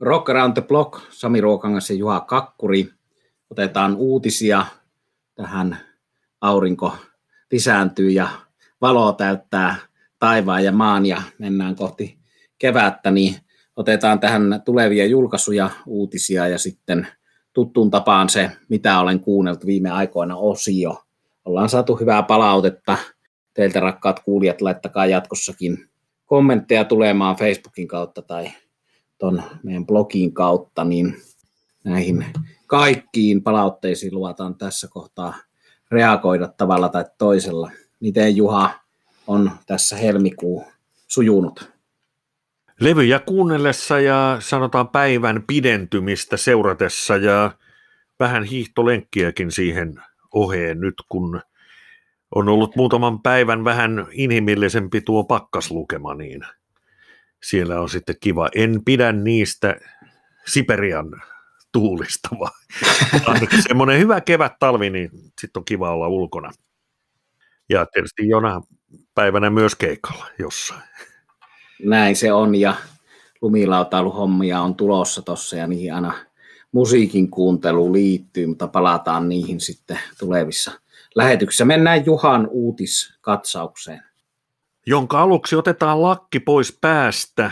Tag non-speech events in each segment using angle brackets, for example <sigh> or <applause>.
Rock Around the Block, Sami Ruokangas ja Juha Kakkuri. Otetaan uutisia tähän aurinko lisääntyy ja valo täyttää taivaan ja maan ja mennään kohti kevättä, niin otetaan tähän tulevia julkaisuja, uutisia ja sitten tuttuun tapaan se, mitä olen kuunnellut viime aikoina osio. Ollaan saatu hyvää palautetta. Teiltä rakkaat kuulijat, laittakaa jatkossakin kommentteja tulemaan Facebookin kautta tai tuon meidän blogin kautta, niin näihin kaikkiin palautteisiin luvataan tässä kohtaa reagoida tavalla tai toisella. Miten Juha on tässä helmikuu sujunut? Levyjä kuunnellessa ja sanotaan päivän pidentymistä seuratessa ja vähän hiihtolenkkiäkin siihen oheen nyt, kun on ollut muutaman päivän vähän inhimillisempi tuo pakkaslukema, niin siellä on sitten kiva. En pidä niistä Siperian tuulista, vaan <laughs> semmoinen hyvä kevät-talvi, niin sitten on kiva olla ulkona. Ja tietysti jona päivänä myös keikalla jossain. Näin se on, ja lumilautailuhommia on tulossa tuossa, ja niihin aina musiikin kuuntelu liittyy, mutta palataan niihin sitten tulevissa lähetyksissä. Mennään Juhan uutiskatsaukseen. Jonka aluksi otetaan lakki pois päästä,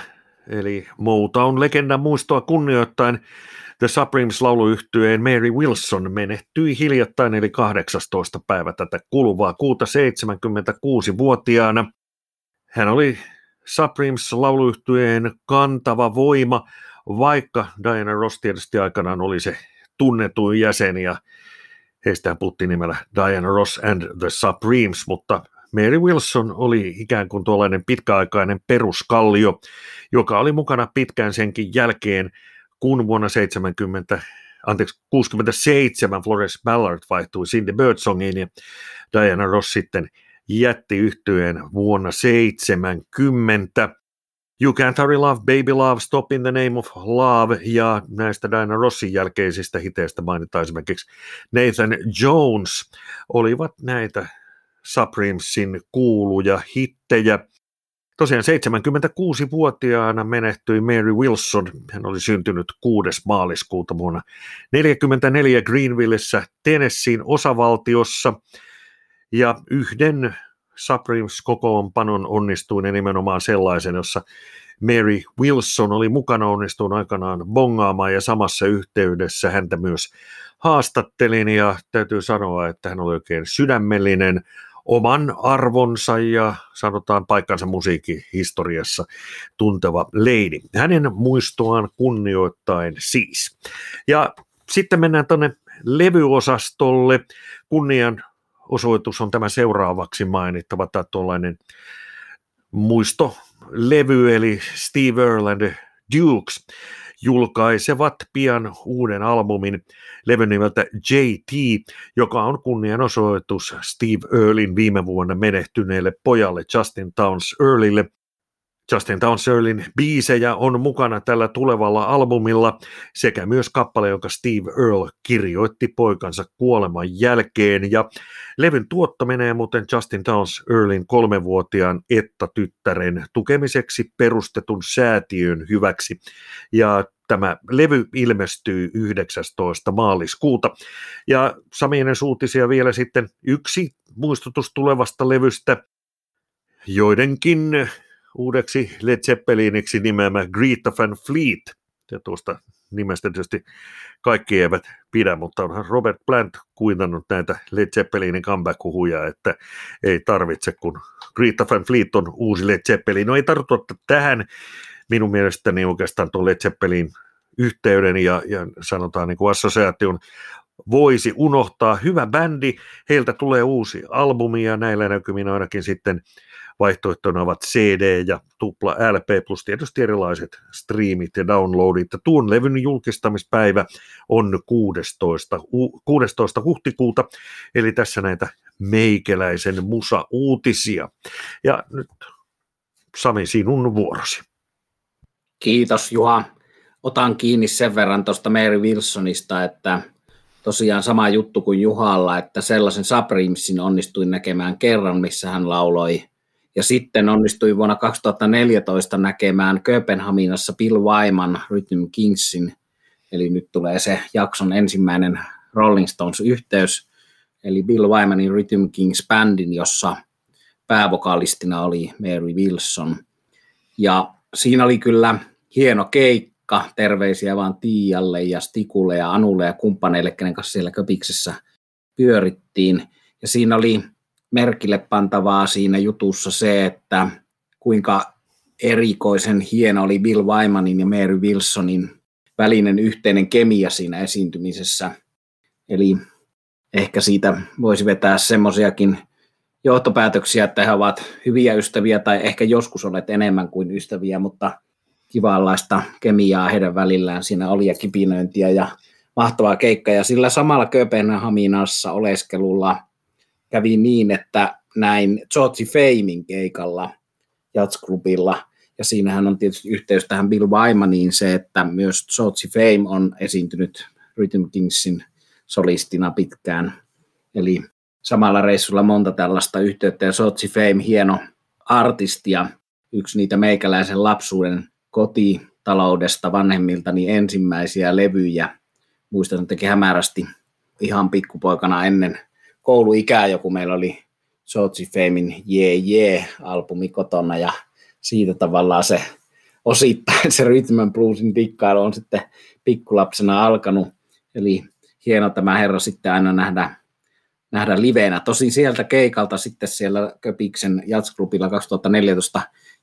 eli Motown legendan muistoa kunnioittain The Supremes lauluyhtyeen Mary Wilson menehtyi hiljattain eli 18. päivä tätä kuluvaa kuuta 76-vuotiaana. Hän oli Supremes lauluyhtyeen kantava voima, vaikka Diana Ross tietysti aikanaan oli se tunnetuin jäsen ja heistä puhuttiin nimellä Diana Ross and the Supremes, mutta Mary Wilson oli ikään kuin tuollainen pitkäaikainen peruskallio, joka oli mukana pitkään senkin jälkeen, kun vuonna 70, anteeksi, 67 Flores Ballard vaihtui Cindy Birdsongiin ja Diana Ross sitten jätti yhtyeen vuonna 70. You Can't Hurry Love, Baby Love, Stop in the Name of Love ja näistä Diana Rossin jälkeisistä hiteistä mainitaan esimerkiksi Nathan Jones olivat näitä Supremesin kuuluja hittejä. Tosiaan 76-vuotiaana menehtyi Mary Wilson. Hän oli syntynyt 6. maaliskuuta vuonna 1944 Greenvillessä Tennesseein osavaltiossa. Ja yhden Supremes-kokoonpanon onnistuin nimenomaan sellaisen, jossa Mary Wilson oli mukana onnistuin aikanaan bongaamaan ja samassa yhteydessä häntä myös haastattelin ja täytyy sanoa, että hän oli oikein sydämellinen, oman arvonsa ja sanotaan paikkansa musiikkihistoriassa tunteva lady. Hänen muistoaan kunnioittain siis. Ja sitten mennään tuonne levyosastolle. Kunnian osoitus on tämä seuraavaksi mainittava, tämä tuollainen muistolevy, eli Steve Earle and the Dukes julkaisevat pian uuden albumin levyn nimeltä JT, joka on kunnianosoitus Steve Earlin viime vuonna menehtyneelle pojalle Justin Towns Earlille. Justin Towns Earlin biisejä on mukana tällä tulevalla albumilla sekä myös kappale, jonka Steve Earle kirjoitti poikansa kuoleman jälkeen. Ja levyn tuotto menee muuten Justin Towns Earlin kolmevuotiaan Etta-tyttären tukemiseksi perustetun säätiön hyväksi. Ja tämä levy ilmestyy 19. maaliskuuta. Ja Saminen suutisia vielä sitten yksi muistutus tulevasta levystä, joidenkin uudeksi Led Zeppeliniksi nimeämä Greta Van Fleet. Ja tuosta nimestä tietysti kaikki eivät pidä, mutta onhan Robert Plant kuitannut näitä Led Zeppelinin comeback-huhuja, että ei tarvitse, kun Greta Van Fleet on uusi Led Zeppelin. No ei ottaa tähän minun mielestäni oikeastaan tuon Led Zeppelin yhteyden ja, ja sanotaan niin kuin assosiaation voisi unohtaa. Hyvä bändi, heiltä tulee uusi albumi ja näillä näkymin ainakin sitten vaihtoehtona ovat CD ja tupla LP plus tietysti erilaiset streamit ja downloadit. Tuon levyn julkistamispäivä on 16, 16. huhtikuuta, eli tässä näitä meikäläisen musa-uutisia. Ja nyt Sami, sinun vuorosi. Kiitos Juha. Otan kiinni sen verran tuosta Mary Wilsonista, että tosiaan sama juttu kuin Juhalla, että sellaisen Supremesin onnistuin näkemään kerran, missä hän lauloi. Ja sitten onnistuin vuonna 2014 näkemään Kööpenhaminassa Bill Wyman Rhythm Kingsin, eli nyt tulee se jakson ensimmäinen Rolling Stones-yhteys, eli Bill Wymanin Rhythm Kings bändin, jossa päävokalistina oli Mary Wilson. Ja siinä oli kyllä hieno keikka, terveisiä vaan Tiialle ja Stikulle ja Anulle ja kumppaneille, kenen kanssa siellä köpiksessä pyörittiin. Ja siinä oli merkille pantavaa siinä jutussa se, että kuinka erikoisen hieno oli Bill Wymanin ja Mary Wilsonin välinen yhteinen kemia siinä esiintymisessä. Eli ehkä siitä voisi vetää semmoisiakin johtopäätöksiä, että he ovat hyviä ystäviä tai ehkä joskus olet enemmän kuin ystäviä, mutta kivaanlaista kemiaa heidän välillään siinä oli ja kipinöintiä ja mahtavaa keikka. Ja sillä samalla Kööpenhaminassa oleskelulla kävi niin, että näin George Famin keikalla Jatsklubilla, ja siinähän on tietysti yhteys tähän Bill Wymaniin se, että myös George Fame on esiintynyt Rhythm Kingsin solistina pitkään. Eli samalla reissulla monta tällaista yhteyttä, ja George Fame, hieno artisti ja yksi niitä meikäläisen lapsuuden kotitaloudesta vanhemmiltani ensimmäisiä levyjä. Muistan, että teki hämärästi ihan pikkupoikana ennen kouluikää joku meillä oli George Famin Jee yeah, Jee-albumi kotona ja siitä tavallaan se osittain se Rhythm and Bluesin dikkailu on sitten pikkulapsena alkanut. Eli hieno tämä herra sitten aina nähdä, nähdä liveenä. Tosin sieltä keikalta sitten siellä Köpiksen Jatsklubilla 2014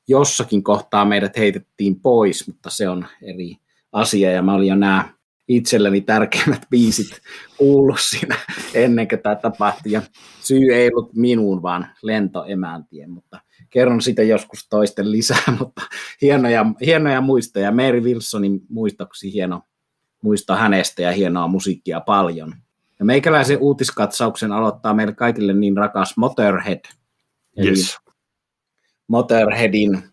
jossakin kohtaa meidät heitettiin pois, mutta se on eri asia ja mä olin jo nämä itselleni tärkeimmät biisit kuullut siinä ennen kuin tämä tapahtui. Ja syy ei ollut minuun, vaan lentoemäntien, mutta kerron sitä joskus toisten lisää, <laughs> mutta hienoja, hienoja muistoja. Mary Wilsonin muistoksi hieno muisto hänestä ja hienoa musiikkia paljon. Ja meikäläisen uutiskatsauksen aloittaa meille kaikille niin rakas Motorhead. Eli yes. Motorheadin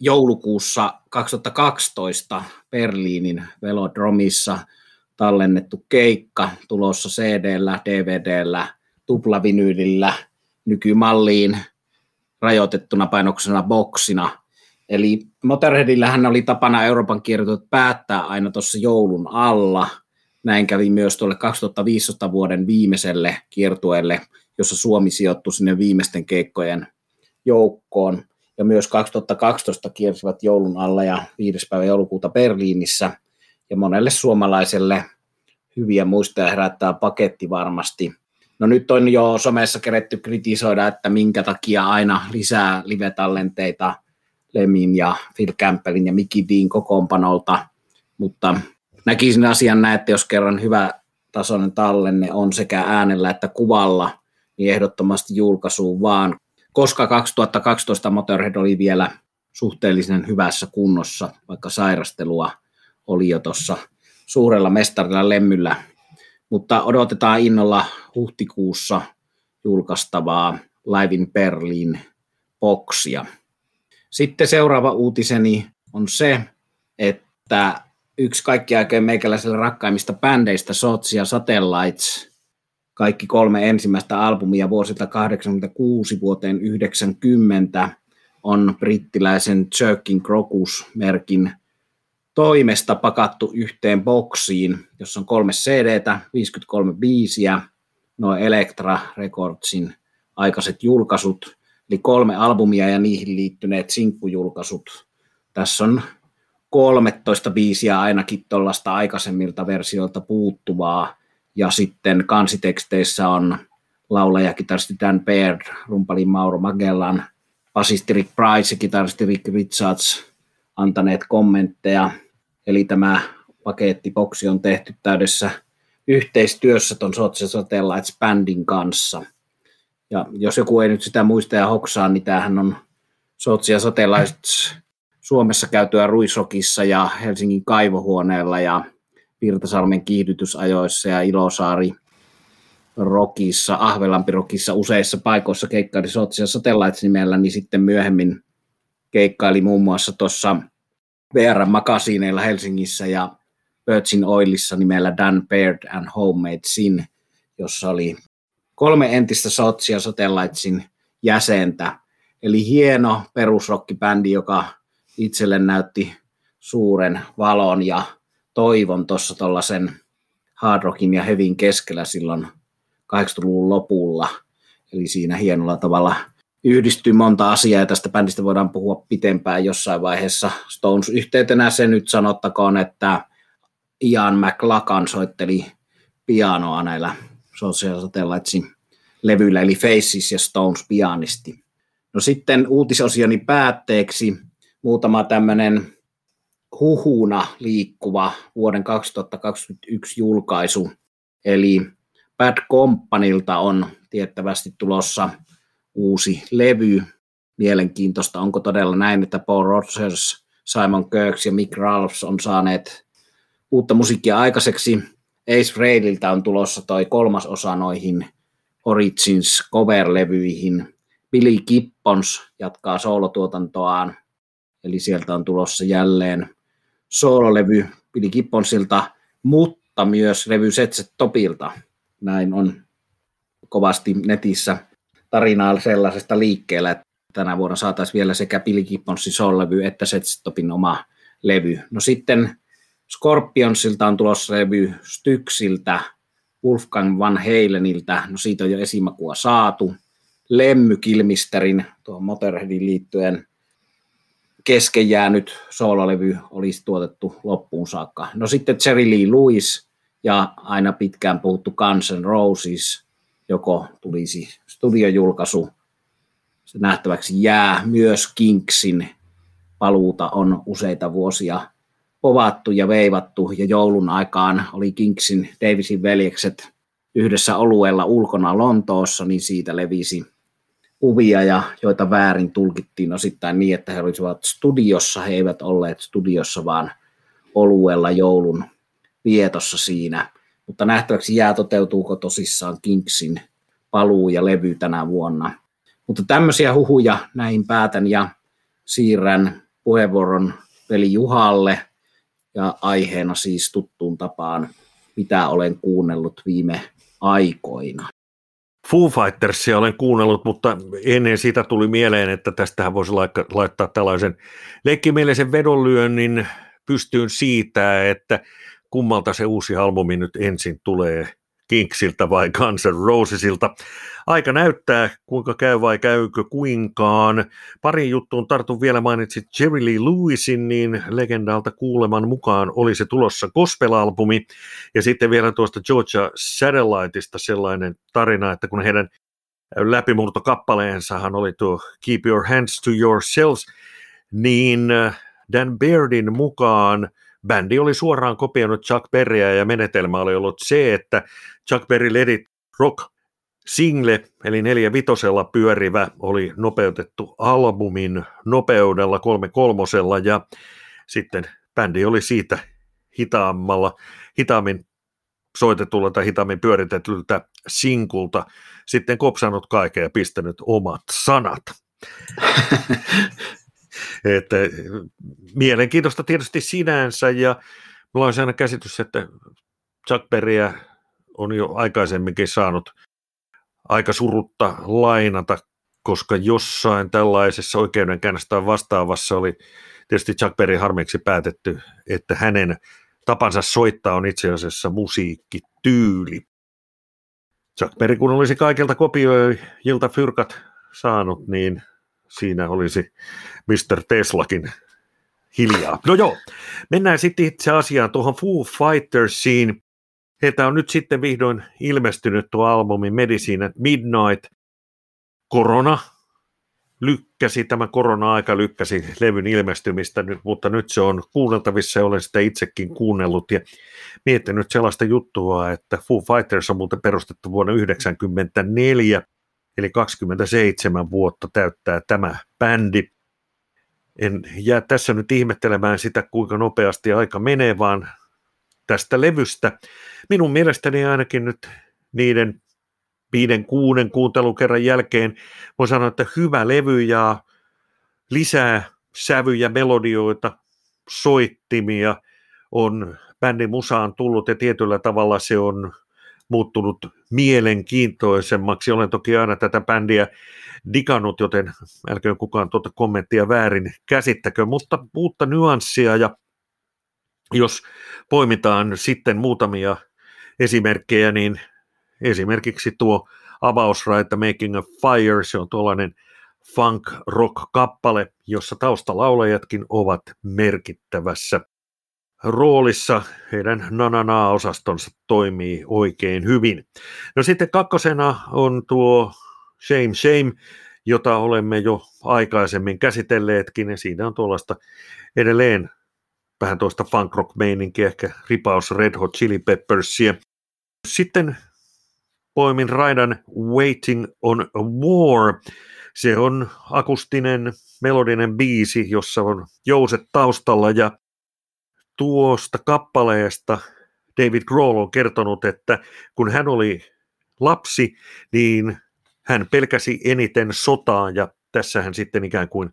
joulukuussa 2012 Berliinin Velodromissa – tallennettu keikka tulossa CD-llä, DVDllä, tuplavinyylillä, nykymalliin rajoitettuna painoksena boksina. Eli Motorheadillähän oli tapana Euroopan kiertueet päättää aina tuossa joulun alla. Näin kävi myös tuolle 2500 vuoden viimeiselle kiertueelle, jossa Suomi sijoittui sinne viimeisten keikkojen joukkoon. Ja myös 2012 kiersivät joulun alla ja 5. päivä joulukuuta Berliinissä – ja monelle suomalaiselle hyviä muistoja herättää paketti varmasti. No nyt on jo somessa keretty kritisoida, että minkä takia aina lisää live-tallenteita Lemin ja Phil Campbellin ja Mickey Dean kokoonpanolta, mutta näkisin asian näin, että jos kerran hyvä tasoinen tallenne on sekä äänellä että kuvalla, niin ehdottomasti julkaisuun vaan, koska 2012 Motorhead oli vielä suhteellisen hyvässä kunnossa, vaikka sairastelua oli jo tuossa suurella mestarilla lemmyllä, mutta odotetaan innolla huhtikuussa julkaistavaa Live in Berlin boksia. Sitten seuraava uutiseni on se, että yksi kaikki aikojen rakkaimmista bändeistä, Sots ja Satellites, kaikki kolme ensimmäistä albumia vuosilta 86 vuoteen 90 on brittiläisen Jerkin Crocus-merkin toimesta pakattu yhteen boksiin, jossa on kolme CDtä, 53 biisiä, nuo Elektra Recordsin aikaiset julkaisut, eli kolme albumia ja niihin liittyneet sinkkujulkaisut. Tässä on 13 biisiä ainakin tuollaista aikaisemmilta versioilta puuttuvaa, ja sitten kansiteksteissä on laulaja kitaristi Dan Baird, rumpali Mauro Magellan, basisti Rick Price ja kitaristi Rick Richards antaneet kommentteja. Eli tämä pakettiboksi on tehty täydessä yhteistyössä tuon Sotse Satellites Bandin kanssa. Ja jos joku ei nyt sitä muista ja hoksaa, niin tämähän on Sotse Satellites Suomessa käytyä Ruisokissa ja Helsingin kaivohuoneella ja Virtasalmen kiihdytysajoissa ja Ilosaari Rokissa, Ahvelampi Rokissa useissa paikoissa keikkaili Sotsia Satellites nimellä, niin sitten myöhemmin keikkaili muun muassa tuossa VR-makasiineilla Helsingissä ja Virgin Oilissa nimellä Dan Baird and Homemade Sin, jossa oli kolme entistä Sotsia Satellitesin jäsentä. Eli hieno perusrokkibändi, joka itselle näytti suuren valon ja toivon tuossa tuollaisen hard rockin ja hevin keskellä silloin 80-luvun lopulla. Eli siinä hienolla tavalla yhdistyy monta asiaa ja tästä bändistä voidaan puhua pitempään jossain vaiheessa. Stones yhteytenä se nyt sanottakoon, että Ian McLagan soitteli pianoa näillä Social Satellitesin levyillä, eli Faces ja Stones pianisti. No sitten uutisosioni päätteeksi muutama tämmöinen huhuna liikkuva vuoden 2021 julkaisu, eli Bad Companylta on tiettävästi tulossa uusi levy. Mielenkiintoista, onko todella näin, että Paul Rodgers, Simon Kirks ja Mick Ralphs on saaneet uutta musiikkia aikaiseksi. Ace Frehliltä on tulossa toi kolmas osa noihin Origins cover-levyihin. Billy Gibbons jatkaa soolotuotantoaan, eli sieltä on tulossa jälleen soololevy Billy Gibbonsilta, mutta myös levy Setset Topilta. Näin on kovasti netissä tarinaa sellaisesta liikkeellä, että tänä vuonna saataisiin vielä sekä Billy Gibbonsin soul-levy että Setset Topin oma levy. No sitten Scorpionsilta on tulossa levy Styksiltä, Wolfgang Van Halenilta, no siitä on jo esimakua saatu. Lemmy Kilmisterin, tuohon Motorheadin liittyen kesken jäänyt soololevy olisi tuotettu loppuun saakka. No sitten Jerry Lee Lewis ja aina pitkään puhuttu Guns N' Roses, joko tulisi studiojulkaisu, se nähtäväksi jää. Myös Kinksin paluuta on useita vuosia povattu ja veivattu, ja joulun aikaan oli Kinksin Davisin veljekset yhdessä oluella ulkona Lontoossa, niin siitä levisi kuvia, ja joita väärin tulkittiin osittain niin, että he olisivat studiossa. He eivät olleet studiossa, vaan oluella joulun vietossa siinä. Mutta nähtäväksi jää, toteutuuko tosissaan Kinksin paluu ja levy tänä vuonna. Mutta tämmöisiä huhuja näihin päätän ja siirrän puheenvuoron veli Juhalle ja aiheena siis tuttuun tapaan, mitä olen kuunnellut viime aikoina. Foo Fightersia olen kuunnellut, mutta ennen sitä tuli mieleen, että tästähän voisi laittaa tällaisen leikkimielisen vedonlyönnin pystyyn siitä, että kummalta se uusi albumi nyt ensin tulee, Kinksiltä vai Guns N' Rosesilta. Aika näyttää, kuinka käy vai käykö kuinkaan. Pari juttuun tartun vielä mainitsit Jerry Lee Lewisin, niin legendalta kuuleman mukaan oli se tulossa gospel-albumi. Ja sitten vielä tuosta Georgia Satelliteista sellainen tarina, että kun heidän läpimurtokappaleensahan oli tuo Keep Your Hands to Yourselves, niin Dan Bairdin mukaan – bändi oli suoraan kopioinut Chuck Berryä ja menetelmä oli ollut se, että Chuck Berry Let Rock single, eli neljä vitosella pyörivä, oli nopeutettu albumin nopeudella kolme kolmosella ja sitten bändi oli siitä hitaammalla, hitaammin soitetulla tai hitaammin pyöritetyltä sinkulta sitten kopsanut kaiken ja pistänyt omat sanat. <laughs> että mielenkiintoista tietysti sinänsä ja mulla on sellainen käsitys, että Chuck Berryä on jo aikaisemminkin saanut aika surutta lainata, koska jossain tällaisessa oikeudenkäännöstä vastaavassa oli tietysti Chuck Berry harmiksi päätetty, että hänen tapansa soittaa on itse asiassa musiikkityyli. Chuck Berry, kun olisi kaikilta kopioijilta fyrkat saanut, niin siinä olisi Mr. Teslakin hiljaa. No joo, mennään sitten itse asiaan tuohon Foo Fightersiin. Heiltä on nyt sitten vihdoin ilmestynyt tuo albumi Medicine at Midnight. Korona lykkäsi, tämä korona-aika lykkäsi levyn ilmestymistä, mutta nyt se on kuunneltavissa ja olen sitä itsekin kuunnellut ja miettinyt sellaista juttua, että Foo Fighters on muuten perustettu vuonna 1994 eli 27 vuotta täyttää tämä bändi. En jää tässä nyt ihmettelemään sitä, kuinka nopeasti aika menee, vaan tästä levystä. Minun mielestäni ainakin nyt niiden viiden, kuuden kuuntelukerran jälkeen voi sanoa, että hyvä levy ja lisää sävyjä, melodioita, soittimia on bändin musaan tullut ja tietyllä tavalla se on muuttunut mielenkiintoisemmaksi. Olen toki aina tätä bändiä digannut, joten älköön kukaan tuota kommenttia väärin käsittäkö, mutta uutta nyanssia ja jos poimitaan sitten muutamia esimerkkejä, niin esimerkiksi tuo avausraita Making a Fire, se on tuollainen funk rock kappale, jossa taustalaulajatkin ovat merkittävässä roolissa. Heidän nanana-osastonsa toimii oikein hyvin. No sitten kakkosena on tuo Shame Shame, jota olemme jo aikaisemmin käsitelleetkin, ja siinä on tuollaista edelleen vähän tuosta funk rock meininkiä, ehkä ripaus Red Hot Chili Peppersia. Sitten poimin raidan Waiting on a War. Se on akustinen, melodinen biisi, jossa on jouset taustalla ja tuosta kappaleesta David Grohl on kertonut, että kun hän oli lapsi, niin hän pelkäsi eniten sotaa ja tässä hän sitten ikään kuin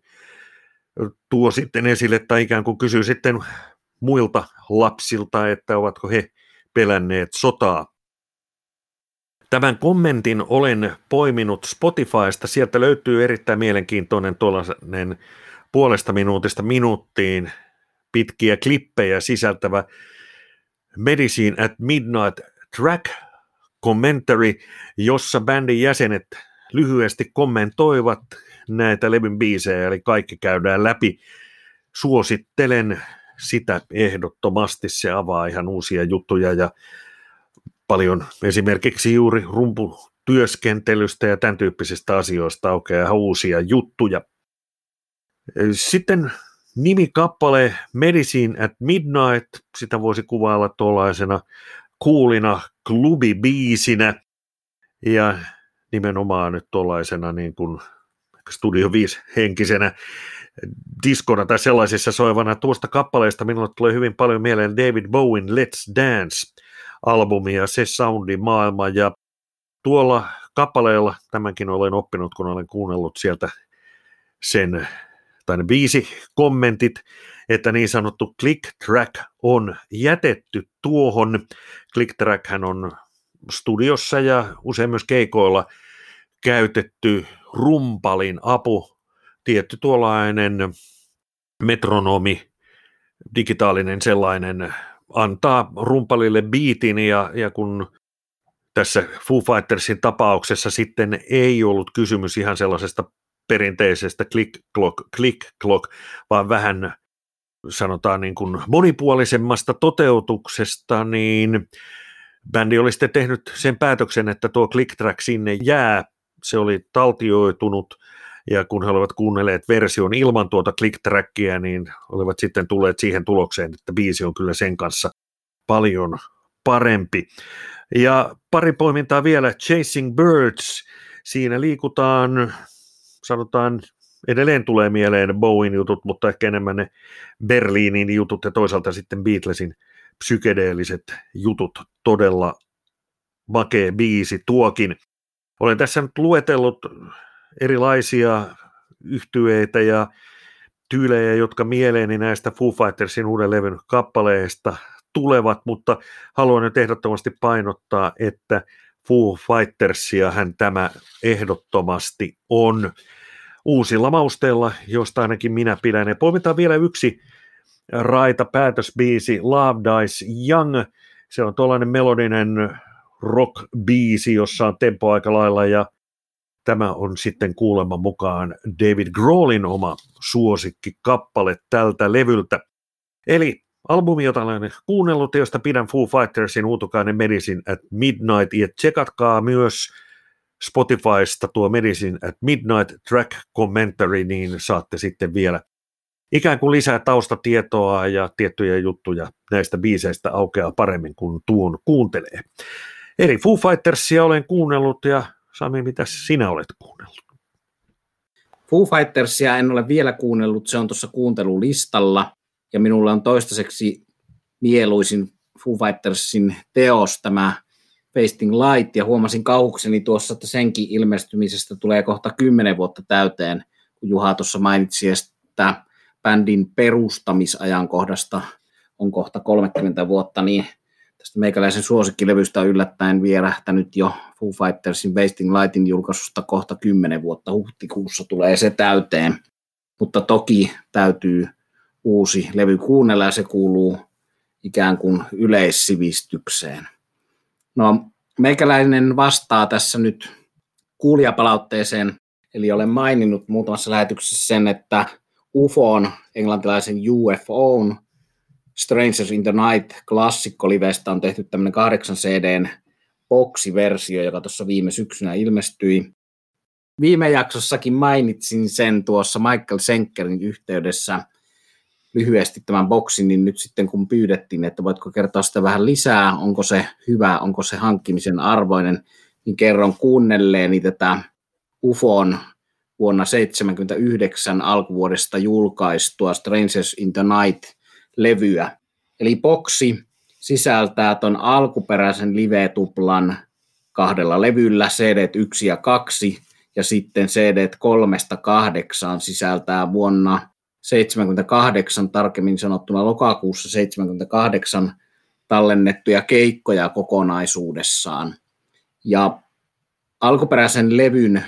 tuo sitten esille tai ikään kuin kysyy sitten muilta lapsilta, että ovatko he pelänneet sotaa. Tämän kommentin olen poiminut Spotifysta. Sieltä löytyy erittäin mielenkiintoinen tuollainen puolesta minuutista minuuttiin pitkiä klippejä sisältävä Medicine at Midnight Track Commentary, jossa bändin jäsenet lyhyesti kommentoivat näitä levyn biisejä, eli kaikki käydään läpi. Suosittelen sitä ehdottomasti, se avaa ihan uusia juttuja ja paljon esimerkiksi juuri rumputyöskentelystä ja tämän tyyppisistä asioista aukeaa uusia juttuja. Sitten nimikappale Medicine at Midnight, sitä voisi kuvailla tuollaisena kuulina klubibiisinä ja nimenomaan nyt tuollaisena niin kuin Studio 5 henkisenä diskona tai sellaisissa soivana. Tuosta kappaleesta minulle tulee hyvin paljon mieleen David Bowen Let's Dance albumi ja se soundi maailma ja tuolla kappaleella, tämänkin olen oppinut, kun olen kuunnellut sieltä sen, tai ne viisi kommentit, että niin sanottu click track on jätetty tuohon. Click track on studiossa ja usein myös keikoilla käytetty rumpalin apu, tietty tuollainen metronomi, digitaalinen sellainen, antaa rumpalille biitin ja, ja kun tässä Foo Fightersin tapauksessa sitten ei ollut kysymys ihan sellaisesta perinteisestä click clock, click clock, vaan vähän sanotaan niin kuin monipuolisemmasta toteutuksesta, niin bändi oli sitten tehnyt sen päätöksen, että tuo click track sinne jää. Se oli taltioitunut ja kun he olivat kuunnelleet version ilman tuota click trackia, niin olivat sitten tulleet siihen tulokseen, että biisi on kyllä sen kanssa paljon parempi. Ja pari poimintaa vielä, Chasing Birds, siinä liikutaan, sanotaan, edelleen tulee mieleen Bowen jutut, mutta ehkä enemmän ne Berliinin jutut ja toisaalta sitten Beatlesin psykedeelliset jutut, todella makee biisi tuokin. Olen tässä nyt luetellut erilaisia yhtyeitä ja tyylejä, jotka mieleeni näistä Foo Fightersin uuden levyn kappaleista tulevat, mutta haluan nyt ehdottomasti painottaa, että Foo Fightersia hän tämä ehdottomasti on uusilla mausteilla, josta ainakin minä pidän. Ja poimitaan vielä yksi raita päätösbiisi Love Dies Young. Se on tuollainen melodinen rock-biisi, jossa on tempo aika lailla ja Tämä on sitten kuulemma mukaan David Grohlin oma suosikkikappale tältä levyltä. Eli albumi, jota olen kuunnellut josta pidän Foo Fightersin uutukainen Medicine at Midnight. Ja tsekatkaa myös Spotifysta tuo Medicine at Midnight Track Commentary, niin saatte sitten vielä ikään kuin lisää taustatietoa ja tiettyjä juttuja näistä biiseistä aukeaa paremmin kuin tuon kuuntelee. Eli Foo Fightersia olen kuunnellut ja Sami, mitä sinä olet kuunnellut? Foo Fightersia en ole vielä kuunnellut, se on tuossa kuuntelulistalla, ja minulla on toistaiseksi mieluisin Foo Fightersin teos tämä Fasting Light, ja huomasin kauhukseni tuossa, että senkin ilmestymisestä tulee kohta kymmenen vuotta täyteen, kun Juha tuossa mainitsi, että bändin perustamisajankohdasta on kohta 30 vuotta, niin tästä meikäläisen suosikkilevystä on yllättäen vierähtänyt jo Foo Fightersin Wasting Lightin julkaisusta kohta 10 vuotta. Huhtikuussa tulee se täyteen, mutta toki täytyy uusi levy kuunnella ja se kuuluu ikään kuin yleissivistykseen. No, meikäläinen vastaa tässä nyt kuulijapalautteeseen, eli olen maininnut muutamassa lähetyksessä sen, että UFOn, englantilaisen UFOn, Strangers in the Night klassikkolivestä on tehty tämmöinen 8 CDn boksiversio, joka tuossa viime syksynä ilmestyi. Viime jaksossakin mainitsin sen tuossa Michael Senkerin yhteydessä lyhyesti tämän boksin, niin nyt sitten kun pyydettiin, että voitko kertoa sitä vähän lisää, onko se hyvä, onko se hankkimisen arvoinen, niin kerron kuunnelleeni tätä UFOn vuonna 1979 alkuvuodesta julkaistua Strangers in the Night-levyä. Eli boksi sisältää ton alkuperäisen live-tuplan kahdella levyllä, CD 1 ja 2, ja sitten CD 3 8 sisältää vuonna 78, tarkemmin sanottuna lokakuussa 78 tallennettuja keikkoja kokonaisuudessaan. Ja alkuperäisen levyn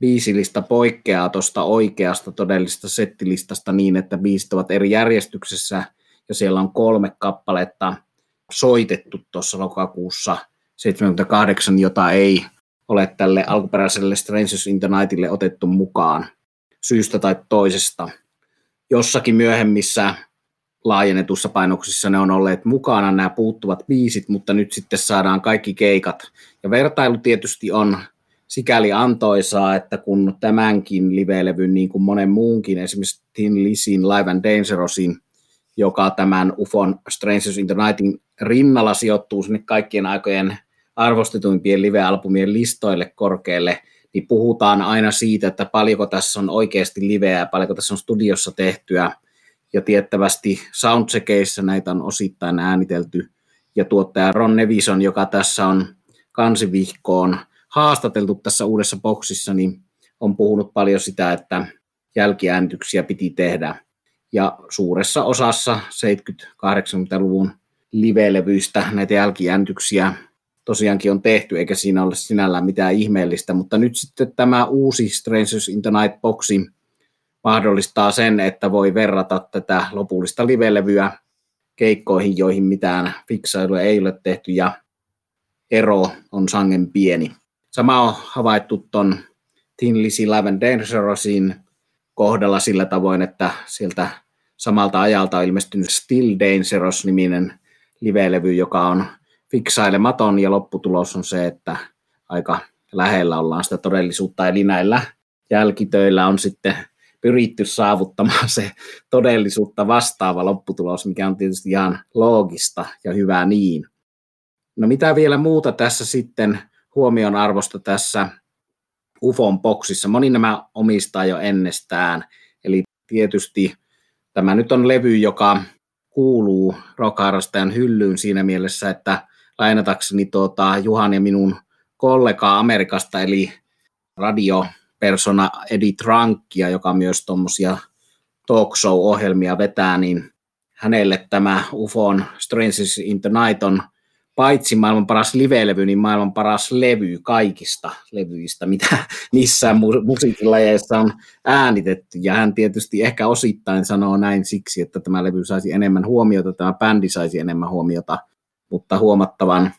biisilista poikkeaa tuosta oikeasta todellisesta settilistasta niin, että biisit ovat eri järjestyksessä ja siellä on kolme kappaletta soitettu tuossa lokakuussa 78, jota ei ole tälle alkuperäiselle Strangers in the Nightille otettu mukaan syystä tai toisesta. Jossakin myöhemmissä laajennetussa painoksissa ne on olleet mukana, nämä puuttuvat biisit, mutta nyt sitten saadaan kaikki keikat. Ja vertailu tietysti on sikäli antoisaa, että kun tämänkin live-levyn, niin kuin monen muunkin, esimerkiksi Tin Lisin Live and Dangerousin, joka tämän UFOn Strangers in the Nightin rinnalla sijoittuu sinne kaikkien aikojen arvostetuimpien live-albumien listoille korkealle, niin puhutaan aina siitä, että paljonko tässä on oikeasti liveä paljonko tässä on studiossa tehtyä. Ja tiettävästi soundcheckeissa näitä on osittain äänitelty. Ja tuottaja Ron Nevison, joka tässä on kansivihkoon haastateltu tässä uudessa boksissa, niin on puhunut paljon sitä, että jälkiäänityksiä piti tehdä. Ja suuressa osassa 70-80-luvun live-levyistä näitä jälkiäänityksiä tosiaankin on tehty, eikä siinä ole sinällään mitään ihmeellistä, mutta nyt sitten tämä uusi Strangers in the Night boxi mahdollistaa sen, että voi verrata tätä lopullista live-levyä keikkoihin, joihin mitään fiksailuja ei ole tehty, ja ero on sangen pieni. Sama on havaittu tuon Tin Lizzy Live and Dangerousin kohdalla sillä tavoin, että sieltä samalta ajalta on ilmestynyt Still Dangerous-niminen live-levy, joka on fiksailematon ja lopputulos on se, että aika lähellä ollaan sitä todellisuutta, eli näillä jälkitöillä on sitten pyritty saavuttamaan se todellisuutta vastaava lopputulos, mikä on tietysti ihan loogista ja hyvä niin. No mitä vielä muuta tässä sitten huomion arvosta tässä UFOn boksissa? Moni nämä omistaa jo ennestään, eli tietysti tämä nyt on levy, joka kuuluu rock hyllyyn siinä mielessä, että lainatakseni tuota, Juhan ja minun kollegaa Amerikasta, eli radiopersona Edith Rankia, joka myös tuommoisia talk show-ohjelmia vetää, niin hänelle tämä UFOn Stranges in the Night on paitsi maailman paras live-levy, niin maailman paras levy kaikista levyistä, mitä <laughs> missään mu- musiikilajeissa on äänitetty. Ja hän tietysti ehkä osittain sanoo näin siksi, että tämä levy saisi enemmän huomiota, tämä bändi saisi enemmän huomiota mutta huomattavan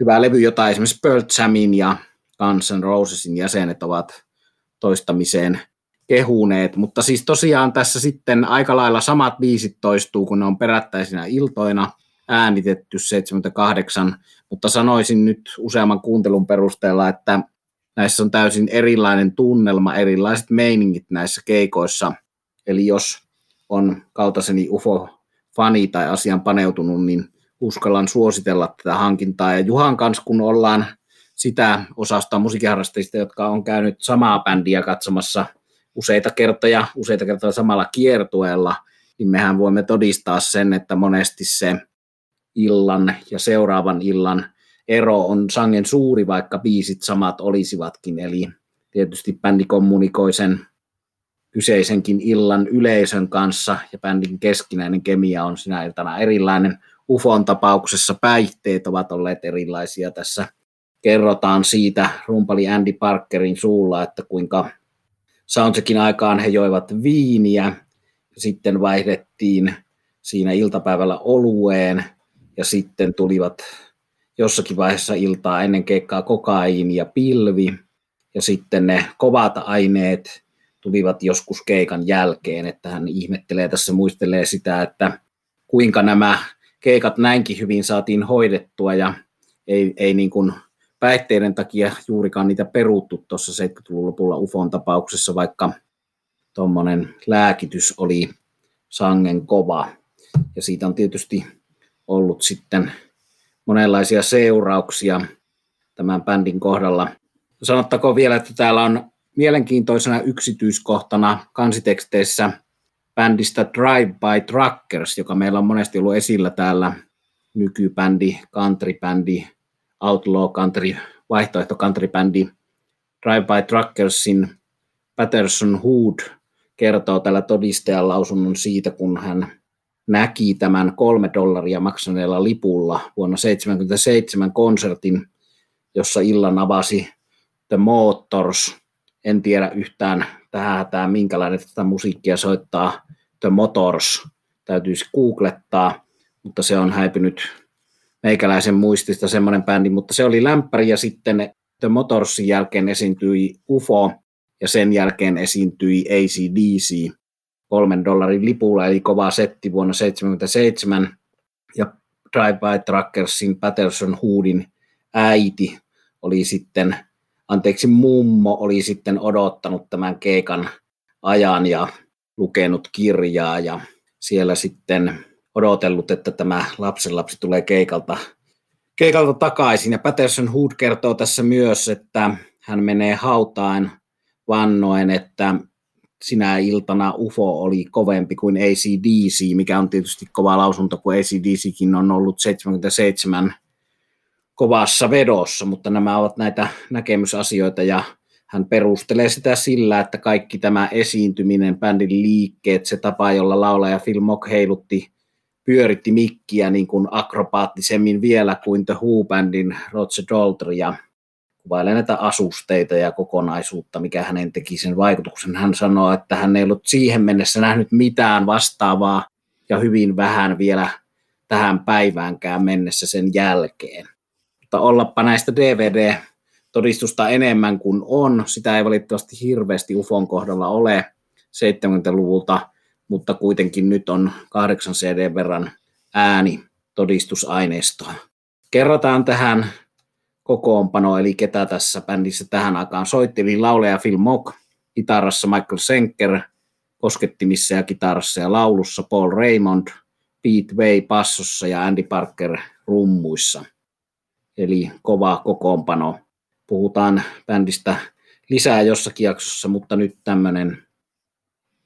hyvä levy, jota esimerkiksi Pearl Jamin ja Guns N' Rosesin jäsenet ovat toistamiseen kehuneet, mutta siis tosiaan tässä sitten aika lailla samat biisit toistuu, kun ne on perättäisinä iltoina äänitetty 78, mutta sanoisin nyt useamman kuuntelun perusteella, että näissä on täysin erilainen tunnelma, erilaiset meiningit näissä keikoissa. Eli jos on kaltaiseni UFO-fani tai asian paneutunut, niin uskallan suositella tätä hankintaa. Ja Juhan kanssa, kun ollaan sitä osasta musiikiharrastajista, jotka on käynyt samaa bändiä katsomassa useita kertoja, useita kertoja samalla kiertueella, niin mehän voimme todistaa sen, että monesti se illan ja seuraavan illan ero on sangen suuri, vaikka biisit samat olisivatkin. Eli tietysti bändi kommunikoi sen kyseisenkin illan yleisön kanssa ja bändin keskinäinen kemia on sinä iltana erilainen. UFOn tapauksessa päihteet ovat olleet erilaisia tässä. Kerrotaan siitä rumpali Andy Parkerin suulla, että kuinka soundcheckin aikaan he joivat viiniä, sitten vaihdettiin siinä iltapäivällä olueen ja sitten tulivat jossakin vaiheessa iltaa ennen keikkaa kokaiini ja pilvi ja sitten ne kovat aineet tulivat joskus keikan jälkeen, että hän ihmettelee tässä, muistelee sitä, että kuinka nämä keikat näinkin hyvin saatiin hoidettua ja ei, ei niin kuin päihteiden takia juurikaan niitä peruttu tuossa 70-luvun lopulla UFOn tapauksessa, vaikka tuommoinen lääkitys oli sangen kova. Ja siitä on tietysti ollut sitten monenlaisia seurauksia tämän bändin kohdalla. Sanottakoon vielä, että täällä on mielenkiintoisena yksityiskohtana kansiteksteissä bändistä Drive by Truckers, joka meillä on monesti ollut esillä täällä, nykybändi, countrybändi, outlaw country, vaihtoehto countrybändi. Drive by Truckersin Patterson Hood kertoo tällä todistajan lausunnon siitä, kun hän näki tämän kolme dollaria maksaneella lipulla vuonna 1977 konsertin, jossa illan avasi The Motors. En tiedä yhtään tähän hätään, minkälainen tätä musiikkia soittaa The Motors. Täytyisi googlettaa, mutta se on häipynyt meikäläisen muistista semmoinen bändi, mutta se oli lämpäri ja sitten The Motorsin jälkeen esiintyi UFO ja sen jälkeen esiintyi ACDC kolmen dollarin lipulla, eli kova setti vuonna 1977, ja Drive by Truckersin Patterson Hoodin äiti oli sitten, anteeksi mummo oli sitten odottanut tämän keikan ajan ja lukenut kirjaa ja siellä sitten odotellut, että tämä lapsenlapsi tulee keikalta, keikalta takaisin. Ja Patterson Hood kertoo tässä myös, että hän menee hautaan vannoen, että sinä iltana UFO oli kovempi kuin ACDC, mikä on tietysti kova lausunto, kun ACDCkin on ollut 77 kovassa vedossa, mutta nämä ovat näitä näkemysasioita ja hän perustelee sitä sillä, että kaikki tämä esiintyminen, bändin liikkeet, se tapa, jolla laulaja Phil Mock heilutti, pyöritti mikkiä niin kuin akrobaattisemmin vielä kuin The Who-bändin Roger Daltrey ja kuvailee näitä asusteita ja kokonaisuutta, mikä hänen teki sen vaikutuksen. Hän sanoi, että hän ei ollut siihen mennessä nähnyt mitään vastaavaa ja hyvin vähän vielä tähän päiväänkään mennessä sen jälkeen. Mutta ollappa näistä DVD-todistusta enemmän kuin on. Sitä ei valitettavasti hirveästi UFOn kohdalla ole 70-luvulta, mutta kuitenkin nyt on 8 CD verran ääni todistusaineistoa. Kerrotaan tähän kokoonpano, eli ketä tässä bändissä tähän aikaan soitti, eli lauleja Phil Mock, kitarassa Michael Senker, koskettimissa ja kitarassa ja laulussa Paul Raymond, Pete Way passossa ja Andy Parker rummuissa. Eli kova kokoonpano. Puhutaan bändistä lisää jossakin jaksossa, mutta nyt tämmöinen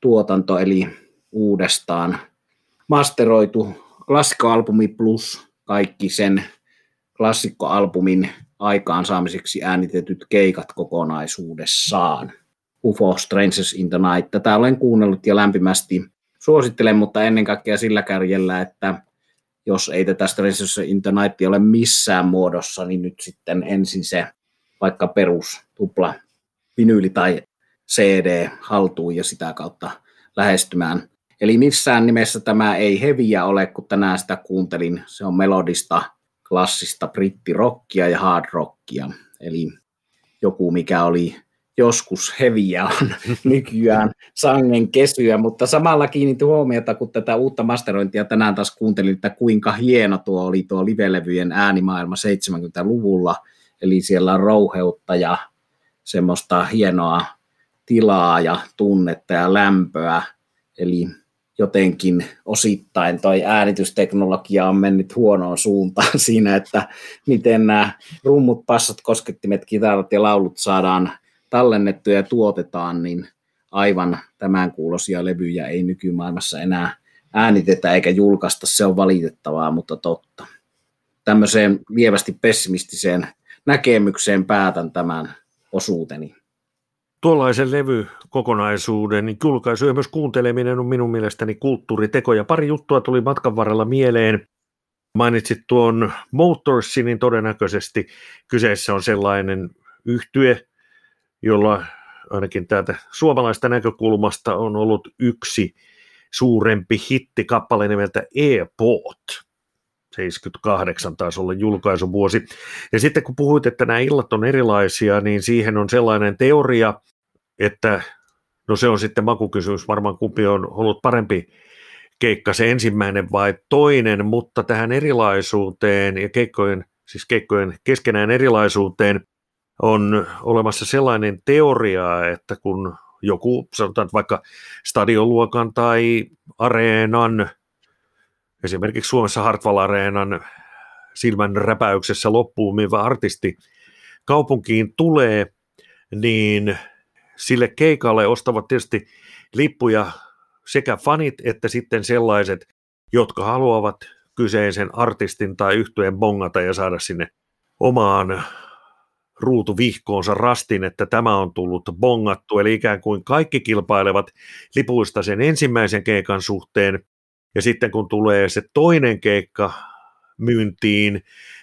tuotanto, eli uudestaan masteroitu klassikkoalbumi plus kaikki sen klassikkoalbumin aikaansaamiseksi äänitetyt keikat kokonaisuudessaan. UFO Strangers in the Night. Tätä olen kuunnellut ja lämpimästi suosittelen, mutta ennen kaikkea sillä kärjellä, että jos ei tätä Strangers in the Night ole missään muodossa, niin nyt sitten ensin se vaikka perus tupla vinyyli tai CD haltuun ja sitä kautta lähestymään. Eli missään nimessä tämä ei heviä ole, kun tänään sitä kuuntelin. Se on melodista klassista brittirokkia ja hard rockia. Eli joku, mikä oli joskus heviä on <laughs> nykyään sangen kesyä, mutta samalla kiinnitin huomiota, kun tätä uutta masterointia tänään taas kuuntelin, että kuinka hieno tuo oli tuo livelevyjen äänimaailma 70-luvulla, eli siellä on rouheutta ja semmoista hienoa tilaa ja tunnetta ja lämpöä, eli jotenkin osittain toi äänitysteknologia on mennyt huonoon suuntaan <laughs> siinä, että miten nämä rummut, passat, koskettimet, kitarat ja laulut saadaan tallennettuja ja tuotetaan, niin aivan tämän kuulosia levyjä ei nykymaailmassa enää äänitetä eikä julkaista, se on valitettavaa, mutta totta. Tämmöiseen lievästi pessimistiseen näkemykseen päätän tämän osuuteni. tuollaisen levykokonaisuuden julkaisu ja myös kuunteleminen on minun mielestäni kulttuuriteko. Ja pari juttua tuli matkan varrella mieleen. Mainitsit tuon Motorsin, niin todennäköisesti kyseessä on sellainen yhtye, jolla ainakin täältä suomalaista näkökulmasta on ollut yksi suurempi hittikappale nimeltä E-Port. 78 taisi olla julkaisuvuosi. Ja sitten kun puhuit, että nämä illat on erilaisia, niin siihen on sellainen teoria, että no se on sitten makukysymys, varmaan kumpi on ollut parempi keikka, se ensimmäinen vai toinen, mutta tähän erilaisuuteen ja keikkojen, siis keikkojen keskenään erilaisuuteen on olemassa sellainen teoria, että kun joku, sanotaan vaikka stadionluokan tai areenan, esimerkiksi Suomessa Hartwall Areenan silmän räpäyksessä loppuun artisti kaupunkiin tulee, niin sille keikalle ostavat tietysti lippuja sekä fanit että sitten sellaiset, jotka haluavat kyseisen artistin tai yhtyeen bongata ja saada sinne omaan ruutuvihkoonsa rastin, että tämä on tullut bongattu, eli ikään kuin kaikki kilpailevat lipuista sen ensimmäisen keikan suhteen, ja sitten kun tulee se toinen keikka myyntiin,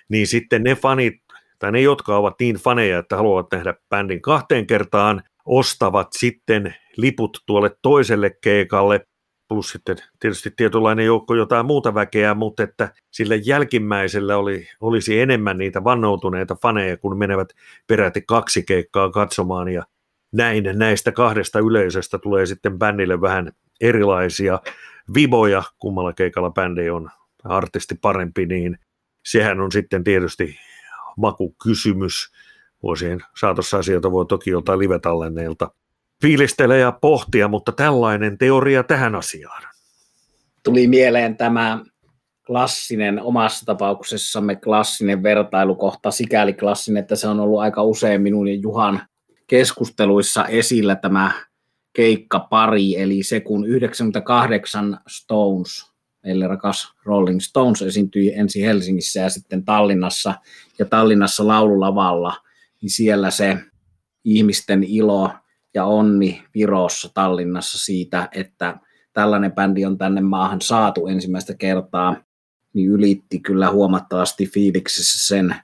niin sitten ne fanit, tai ne, jotka ovat niin faneja, että haluavat nähdä bändin kahteen kertaan, ostavat sitten liput tuolle toiselle keikalle, plus sitten tietysti tietynlainen joukko jotain muuta väkeä, mutta että sillä jälkimmäisellä oli, olisi enemmän niitä vannoutuneita faneja, kun menevät peräti kaksi keikkaa katsomaan ja näin näistä kahdesta yleisöstä tulee sitten bändille vähän erilaisia viboja, kummalla keikalla bändi on artisti parempi, niin sehän on sitten tietysti makukysymys. Vuosien saatossa asioita voi toki joltain livetallenneilta fiilistellä ja pohtia, mutta tällainen teoria tähän asiaan. Tuli mieleen tämä klassinen, omassa tapauksessamme klassinen vertailukohta, sikäli klassinen, että se on ollut aika usein minun ja Juhan keskusteluissa esillä tämä keikkapari, eli se kun 98 Stones, eli rakas Rolling Stones esiintyi ensin Helsingissä ja sitten Tallinnassa, ja Tallinnassa laululavalla, niin siellä se ihmisten ilo ja onni Virossa Tallinnassa siitä, että tällainen bändi on tänne maahan saatu ensimmäistä kertaa, niin ylitti kyllä huomattavasti fiiliksessä sen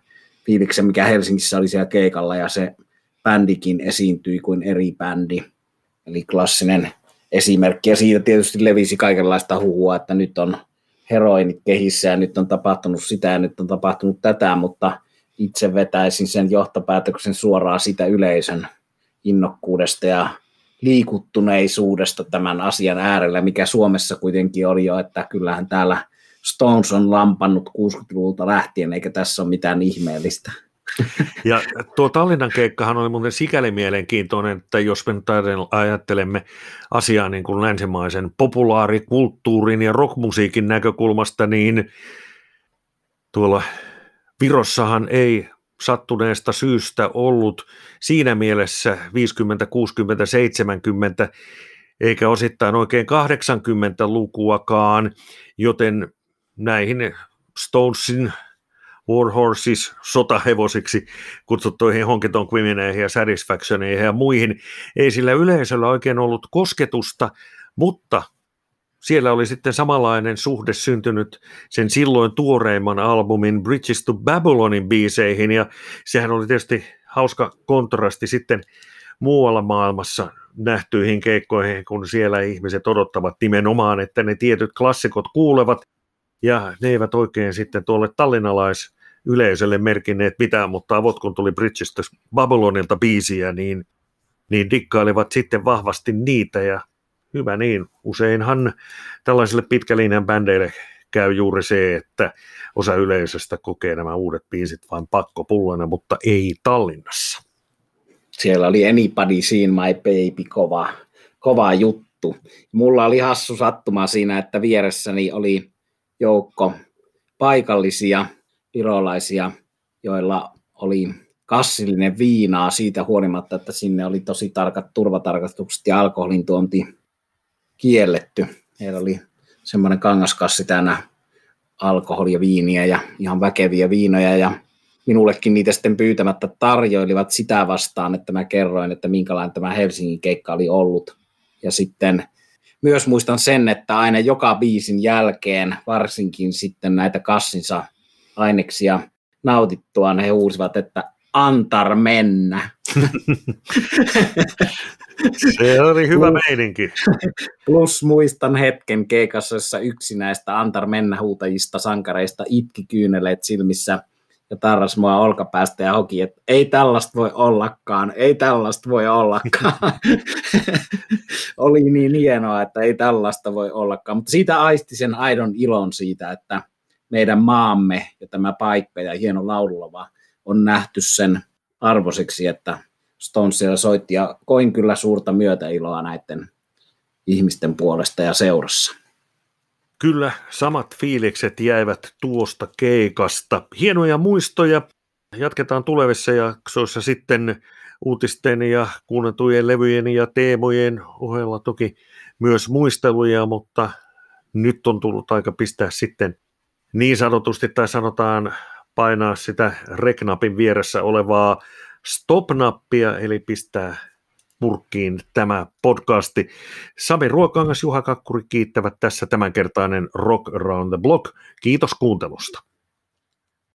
fiiliksen, mikä Helsingissä oli siellä keikalla, ja se bändikin esiintyi kuin eri bändi. Eli klassinen esimerkki, ja siitä tietysti levisi kaikenlaista huhua, että nyt on heroinit kehissä, ja nyt on tapahtunut sitä, ja nyt on tapahtunut tätä, mutta itse vetäisin sen johtopäätöksen suoraan sitä yleisön innokkuudesta ja liikuttuneisuudesta tämän asian äärellä, mikä Suomessa kuitenkin oli jo, että kyllähän täällä Stones on lampannut 60-luvulta lähtien, eikä tässä ole mitään ihmeellistä. <laughs> Ja tuo Tallinnan keikkahan oli muuten sikäli mielenkiintoinen, että jos me nyt ajattelemme asiaa niin kuin länsimaisen populaarikulttuurin ja rockmusiikin näkökulmasta, niin tuolla Virossahan ei sattuneesta syystä ollut siinä mielessä 50, 60, 70 eikä osittain oikein 80-lukuakaan, joten näihin Stonesin Warhorses sotahevosiksi kutsuttuihin Honky Tonk Womeneihin ja Satisfactioneihin ja muihin ei sillä yleisöllä oikein ollut kosketusta, mutta siellä oli sitten samanlainen suhde syntynyt sen silloin tuoreimman albumin Bridges to Babylonin biiseihin, ja sehän oli tietysti hauska kontrasti sitten muualla maailmassa nähtyihin keikkoihin, kun siellä ihmiset odottavat nimenomaan, että ne tietyt klassikot kuulevat, ja ne eivät oikein sitten tuolle tallinnalais yleisölle merkinneet mitään, mutta avot kun tuli Bridges to Babylonilta biisiä, niin, niin dikkailivat sitten vahvasti niitä, ja hyvä niin. Useinhan tällaisille pitkälinjan bändeille käy juuri se, että osa yleisöstä kokee nämä uudet biisit vain pakkopullana, mutta ei Tallinnassa. Siellä oli Anybody Seen My Baby kova, kova juttu. Mulla oli hassu sattuma siinä, että vieressäni oli joukko paikallisia virolaisia, joilla oli kassillinen viinaa siitä huolimatta, että sinne oli tosi tarkat turvatarkastukset ja alkoholin tuonti kielletty. Heillä oli semmoinen kangaskassi täynnä alkoholia, viiniä ja ihan väkeviä viinoja ja minullekin niitä sitten pyytämättä tarjoilivat sitä vastaan, että mä kerroin, että minkälainen tämä Helsingin keikka oli ollut. Ja sitten myös muistan sen, että aina joka biisin jälkeen, varsinkin sitten näitä kassinsa aineksia nautittuaan, he huusivat, että antar mennä. Se oli hyvä meininki. Plus muistan hetken keikassa, jossa yksi näistä antar mennä huutajista sankareista itki kyyneleet silmissä ja tarras mua olkapäästä ja hoki, että ei tällaista voi ollakaan, ei tällaista voi ollakaan. <laughs> Oli niin hienoa, että ei tällaista voi ollakaan, mutta siitä aisti sen aidon ilon siitä, että meidän maamme ja tämä paikka ja hieno laululava on nähty sen arvoiseksi, että Stones siellä soitti ja koin kyllä suurta myötäiloa näiden ihmisten puolesta ja seurassa. Kyllä, samat fiilikset jäivät tuosta keikasta. Hienoja muistoja. Jatketaan tulevissa jaksoissa sitten uutisten ja kuunneltujen levyjen ja teemojen ohella toki myös muisteluja, mutta nyt on tullut aika pistää sitten niin sanotusti, tai sanotaan painaa sitä reknapin vieressä olevaa stop-nappia, eli pistää purkkiin tämä podcasti. Sami Ruokangas, Juha Kakkuri kiittävät tässä tämänkertainen Rock Around the Block. Kiitos kuuntelusta.